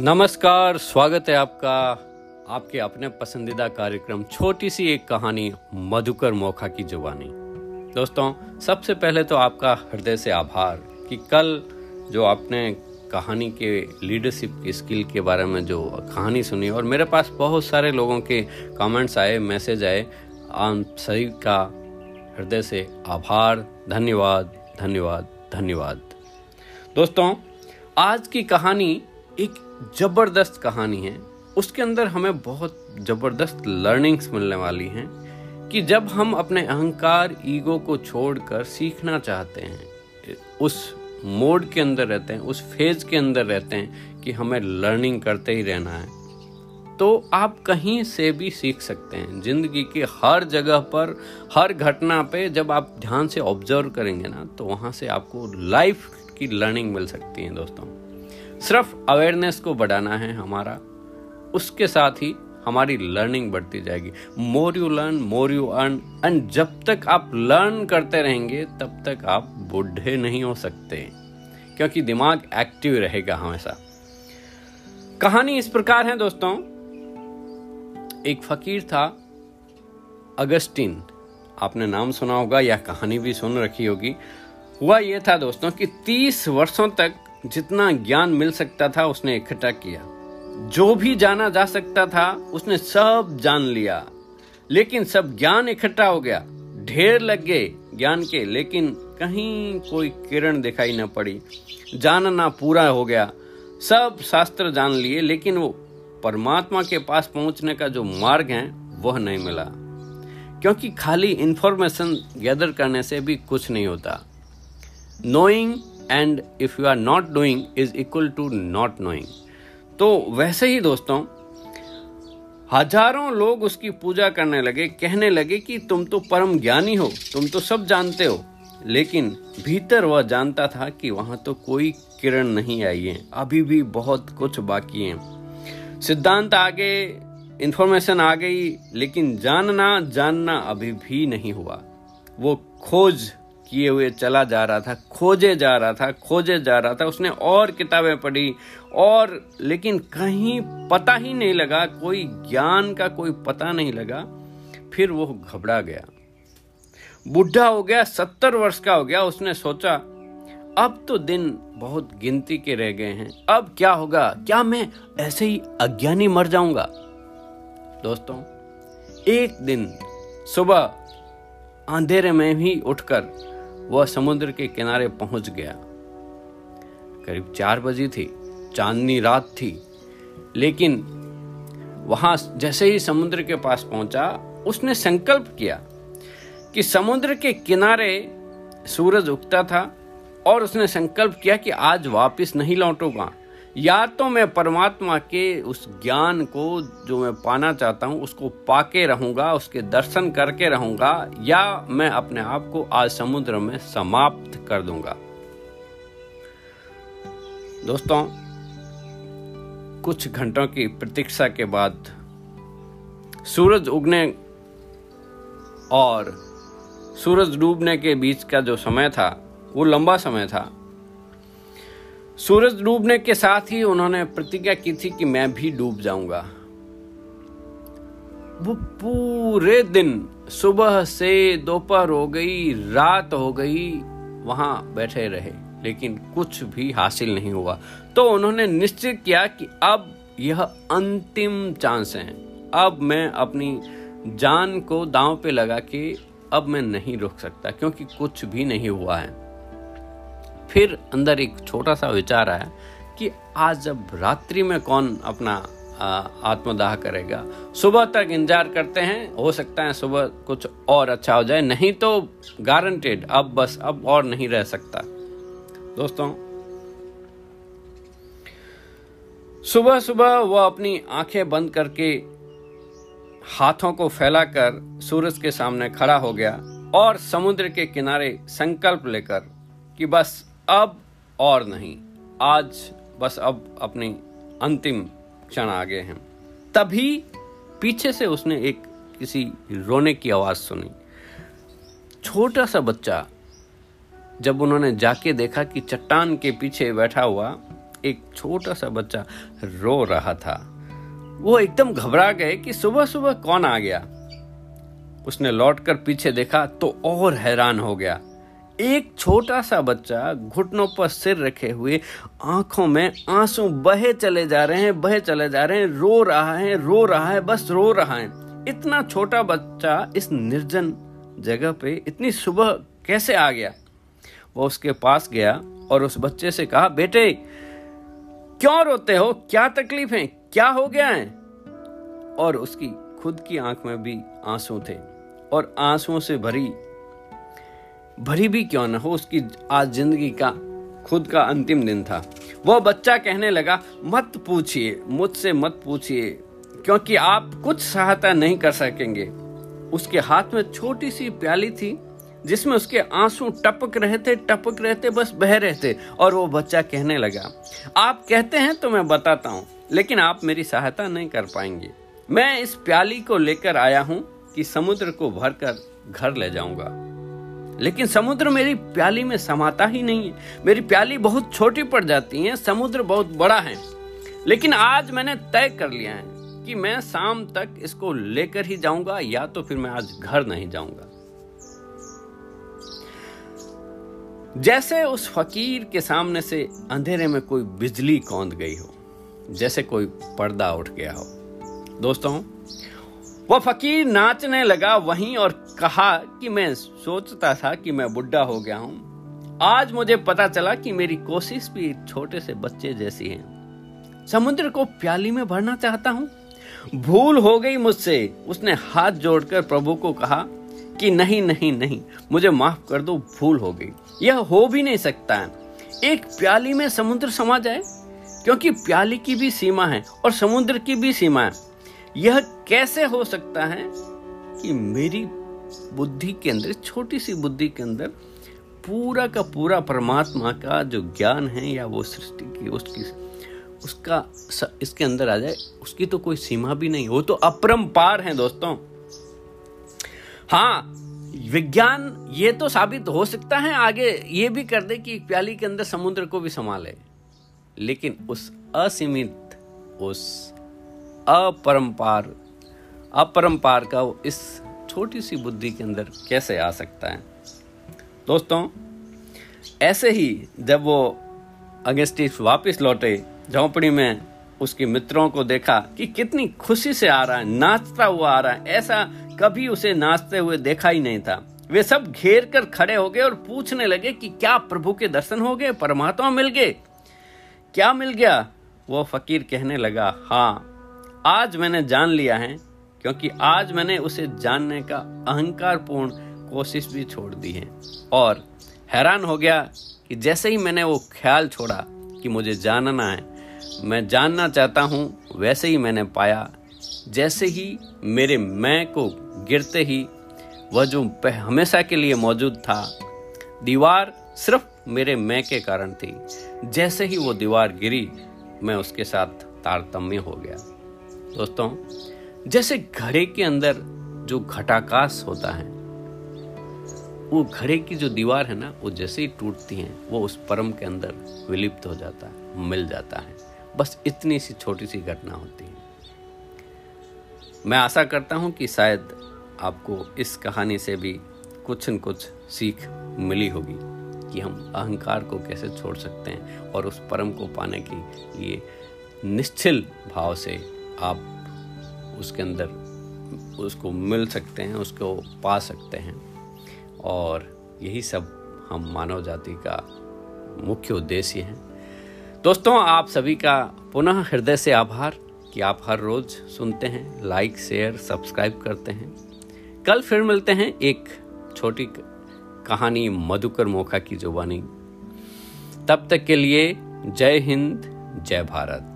नमस्कार, स्वागत है आपका, आपके अपने पसंदीदा कार्यक्रम छोटी सी एक कहानी मधुकर मोखा की जुबानी। दोस्तों, सबसे पहले तो आपका हृदय से आभार कि कल जो आपने कहानी के लीडरशिप की स्किल के बारे में जो कहानी सुनी और मेरे पास बहुत सारे लोगों के कमेंट्स आए मैसेज आए, आप सभी का हृदय से आभार, धन्यवाद धन्यवाद धन्यवाद। दोस्तों, आज की कहानी एक ज़बरदस्त कहानी है। उसके अंदर हमें बहुत ज़बरदस्त लर्निंग्स मिलने वाली हैं कि जब हम अपने अहंकार ईगो को छोड़कर सीखना चाहते हैं, उस मोड के अंदर रहते हैं, उस फ़ेज़ के अंदर रहते हैं कि हमें लर्निंग करते ही रहना है तो आप कहीं से भी सीख सकते हैं। ज़िंदगी की हर जगह पर, हर घटना पे जब आप ध्यान से ऑब्ज़र्व करेंगे ना तो वहाँ से आपको लाइफ की लर्निंग मिल सकती है दोस्तों। सिर्फ़ अवेयरनेस को बढ़ाना है हमारा, उसके साथ ही हमारी लर्निंग बढ़ती जाएगी। More you learn more you earn and जब तक आप लर्न करते रहेंगे, तब तक आप बुढ़े नहीं हो सकते, क्योंकि दिमाग एक्टिव रहेगा हमेशा। कहानी इस प्रकार है दोस्तों। एक फकीर था अगस्टिन आपने नाम सुना होगा या कहानी भी सुन रखी होगी। हुआ यह था दोस्तों कि तीस वर्षों तक जितना ज्ञान मिल सकता था उसने इकट्ठा किया। जो भी जाना जा सकता था, उसने सब जान लिया। लेकिन सब ज्ञान इकट्ठा हो गया। ढेर लग गए ज्ञान के, लेकिन कहीं कोई किरण दिखाई न पड़ी। जानना पूरा हो गया। सब शास्त्र जान लिए, लेकिन वो परमात्मा के पास पहुँचने का जो मार्ग है, वह नहीं मिला। क्योंकि खाली इंफॉर्मेशन गैदर करने से भी कुछ नहीं होता। Knowing and if you are not doing is equal to not knowing तो वैसे ही दोस्तों, हज़ारों लोग उसकी पूजा करने लगे, कहने लगे कि तुम तो परम ज्ञानी हो, तुम तो सब जानते हो। लेकिन भीतर वह जानता था कि वहाँ तो कोई किरण नहीं आई है, अभी भी बहुत कुछ बाकी है। सिद्धांत आगे इंफॉर्मेशन आ गई, लेकिन जानना जानना अभी भी नहीं हुआ। वो खोज किए हुए चला जा रहा था, खोजे जा रहा था, खोजे जा रहा था, उसने और किताबें पढ़ी और, लेकिन कहीं पता ही नहीं लगा, कोई ज्ञान का कोई पता नहीं लगा, फिर वो घबरा गया। बुढ़ा हो गया, सत्तर वर्ष का हो गया, उसने सोचा, अब तो दिन बहुत गिनती के रह गए हैं, अब क्या होगा, क्या मैं ऐसे ही अज्ञानी मर जाऊँगा? दोस्तों, एक दिन सुबह अंधेरे में ही उठकर वह समुद्र के किनारे पहुँच गया। करीब चार बजे थी, चांदनी रात थी, लेकिन वहाँ जैसे ही समुद्र के पास पहुँचा, उसने संकल्प किया कि समुद्र के किनारे सूरज उगता था और उसने संकल्प किया कि आज वापस नहीं लौटूँगा। या तो मैं परमात्मा के उस ज्ञान को जो मैं पाना चाहता हूँ, उसको पाके रहूँगा, उसके दर्शन करके रहूँगा, या मैं अपने आप को आज समुद्र में समाप्त कर दूँगा। दोस्तों, कुछ घंटों की प्रतीक्षा के बाद सूरज उगने और सूरज डूबने के बीच का जो समय था, वो लंबा समय था। सूरज डूबने के साथ ही उन्होंने प्रतिज्ञा की थी कि मैं भी डूब जाऊँगा। वो पूरे दिन, सुबह से दोपहर हो गई, रात हो गई, वहाँ बैठे रहे, लेकिन कुछ भी हासिल नहीं हुआ। तो उन्होंने निश्चित किया कि अब यह अंतिम चांस है। अब मैं अपनी जान को दांव पे लगा के अब मैं नहीं रोक सकता, क्योंकि कुछ भी नहीं हुआ है। फिर अंदर एक छोटा सा विचार आया कि आज जब रात्रि में कौन अपना आत्मदाह करेगा, सुबह तक इंतज़ार करते हैं, हो सकता है सुबह कुछ और अच्छा हो जाए, नहीं तो गारंटेड अब बस, अब और नहीं रह सकता। दोस्तों, सुबह सुबह वह अपनी आँखें बंद करके हाथों को फैलाकर सूरज के सामने खड़ा हो गया और समुद्र के किनारे संकल्प लेकर कि बस अब और नहीं। आज बस अब अपनी अंतिम क्षण आ गए हैं। तभी पीछे से उसने एक किसी रोने की आवाज़ सुनी। छोटा सा बच्चा जब उन्होंने जाके देखा कि चट्टान के पीछे बैठा हुआ एक छोटा सा बच्चा रो रहा था, वो एकदम घबरा गए कि सुबह सुबह कौन आ गया। उसने लौटकर पीछे देखा तो और हैरान हो गया। एक छोटा सा बच्चा घुटनों पर सिर रखे हुए आँखों में आँसू बहे चले जा रहे हैं, बहे चले जा रहे हैं, रो रहा है, रो रहा है, बस रो रहा है। इतना छोटा बच्चा इस निर्जन जगह पे इतनी सुबह कैसे आ गया? वो उसके पास गया और उस बच्चे से कहा, बेटे, क्यों रोते हो? क्या तकलीफ़ है? क्या हो गया है? और उसकी खुद की आँख में भी आँसू थे और आंसुओं से भरी भरी भी क्यों ना हो उसकी आज ज़िंदगी का, खुद का अंतिम दिन था। वो बच्चा कहने लगा, मत पूछिए, मुझसे मत पूछिए, क्योंकि आप कुछ सहायता नहीं कर सकेंगे। उसके हाथ में छोटी सी प्याली थी, जिसमें उसके आँसू टपक रहे थे, टपक रहे थे, बस बह रहे थे, और वो बच्चा कहने लगा, आप कहते हैं तो मैं बताता हूँ, लेकिन आप मेरी सहायता नहीं कर पाएँगे। मैं इस प्याली को लेकर आया हूँ कि समुद्र को भरकर घर ले जाऊँगा। लेकिन समुद्र मेरी प्याली में समाता ही नहीं है। मेरी प्याली बहुत छोटी पड़ जाती है, समुद्र बहुत बड़ा है। लेकिन आज मैंने तय कर लिया है कि मैं शाम तक इसको लेकर ही जाऊँगा या तो फिर मैं आज घर नहीं जाऊँगा। जैसे उस फकीर के सामने से अंधेरे में कोई बिजली कौंद गई हो, जैसे कोई पर्दा उठ गया हो। दोस्तों, वह फकीर नाचने लगा वहीं और कहा कि मैं सोचता था कि मैं बुढ़ा हो गया हूँ। आज मुझे पता चला कि मेरी कोशिश भी छोटे से बच्चे जैसी है। समुद्र को प्याली में भरना चाहता हूँ। भूल हो गई मुझसे। उसने हाथ जोड़कर प्रभु को कहा कि नहीं नहीं नहीं, मुझे माफ़ कर दो, भूल हो गई। यह हो भी नहीं सकता। है एक प्याली में समुद्र समा जाए, क्योंकि प्याली की भी सीमा है और समुद्र की भी सीमा है। यह कैसे हो सकता है कि मेरी बुद्धि के अंदर छोटी सी बुद्धि के अंदर पूरा का पूरा परमात्मा का जो ज्ञान है या वो सृष्टि की, उसकी, उसका इसके अंदर आ जाए, उसकी तो कोई सीमा भी नहीं। वो तो अपरंपार है दोस्तों। हाँ विज्ञान ये तो साबित हो सकता है, आगे ये भी कर दे कि प्याली के अंदर समुद्र को भी संभाले। लेकिन उस असीमित, उस अपरंपार अपरंपार का इस छोटी सी बुद्धि के अंदर कैसे आ सकता है? दोस्तों, ऐसे ही जब वो अगस्टिस वापस लौटे, झोंपड़ी में उसके मित्रों को देखा कि कितनी खुशी से आ रहा है, नाचता हुआ आ रहा है, ऐसा कभी उसे नाचते हुए देखा ही नहीं था। वे सब घेर कर खड़े हो गए और पूछने लगे कि क्या प्रभु के दर्शन हो गए, परमात्मा मिल गए? क्या मिल गया? वो फकीर कहने लगा हाँ आज मैंने जान लिया है क्योंकि आज मैंने उसे जानने का अहंकार पूर्ण कोशिश भी छोड़ दी है। और हैरान हो गया कि जैसे ही मैंने वो ख्याल छोड़ा कि मुझे जानना है, मैं जानना चाहता हूँ, वैसे ही मैंने पाया, जैसे ही मेरे मैं को गिरते ही वह जो हमेशा के लिए मौजूद था, दीवार सिर्फ़ मेरे मैं के कारण थी। जैसे ही वो दीवार गिरी, मैं उसके साथ तारतम्य हो गया। दोस्तों जैसे घड़े के अंदर जो घटाकाश होता है, वो घड़े की जो दीवार है ना, वो जैसे ही टूटती है, वो उस परम के अंदर विलिप्त हो जाता है, मिल जाता है। बस इतनी सी छोटी सी घटना होती है। मैं आशा करता हूँ कि शायद आपको इस कहानी से भी कुछ न कुछ सीख मिली होगी कि हम अहंकार को कैसे छोड़ सकते हैं और उस परम को पाने के लिए निश्चिल भाव से आप उसके अंदर उसको मिल सकते हैं, उसको पा सकते हैं। और यही सब हम मानव जाति का मुख्य उद्देश्य है। दोस्तों, आप सभी का पुनः हृदय से आभार कि आप हर रोज सुनते हैं लाइक शेयर सब्सक्राइब करते हैं। कल फिर मिलते हैं एक छोटी कहानी मधुकर मोखा की जुबानी। तब तक के लिए जय हिंद, जय भारत।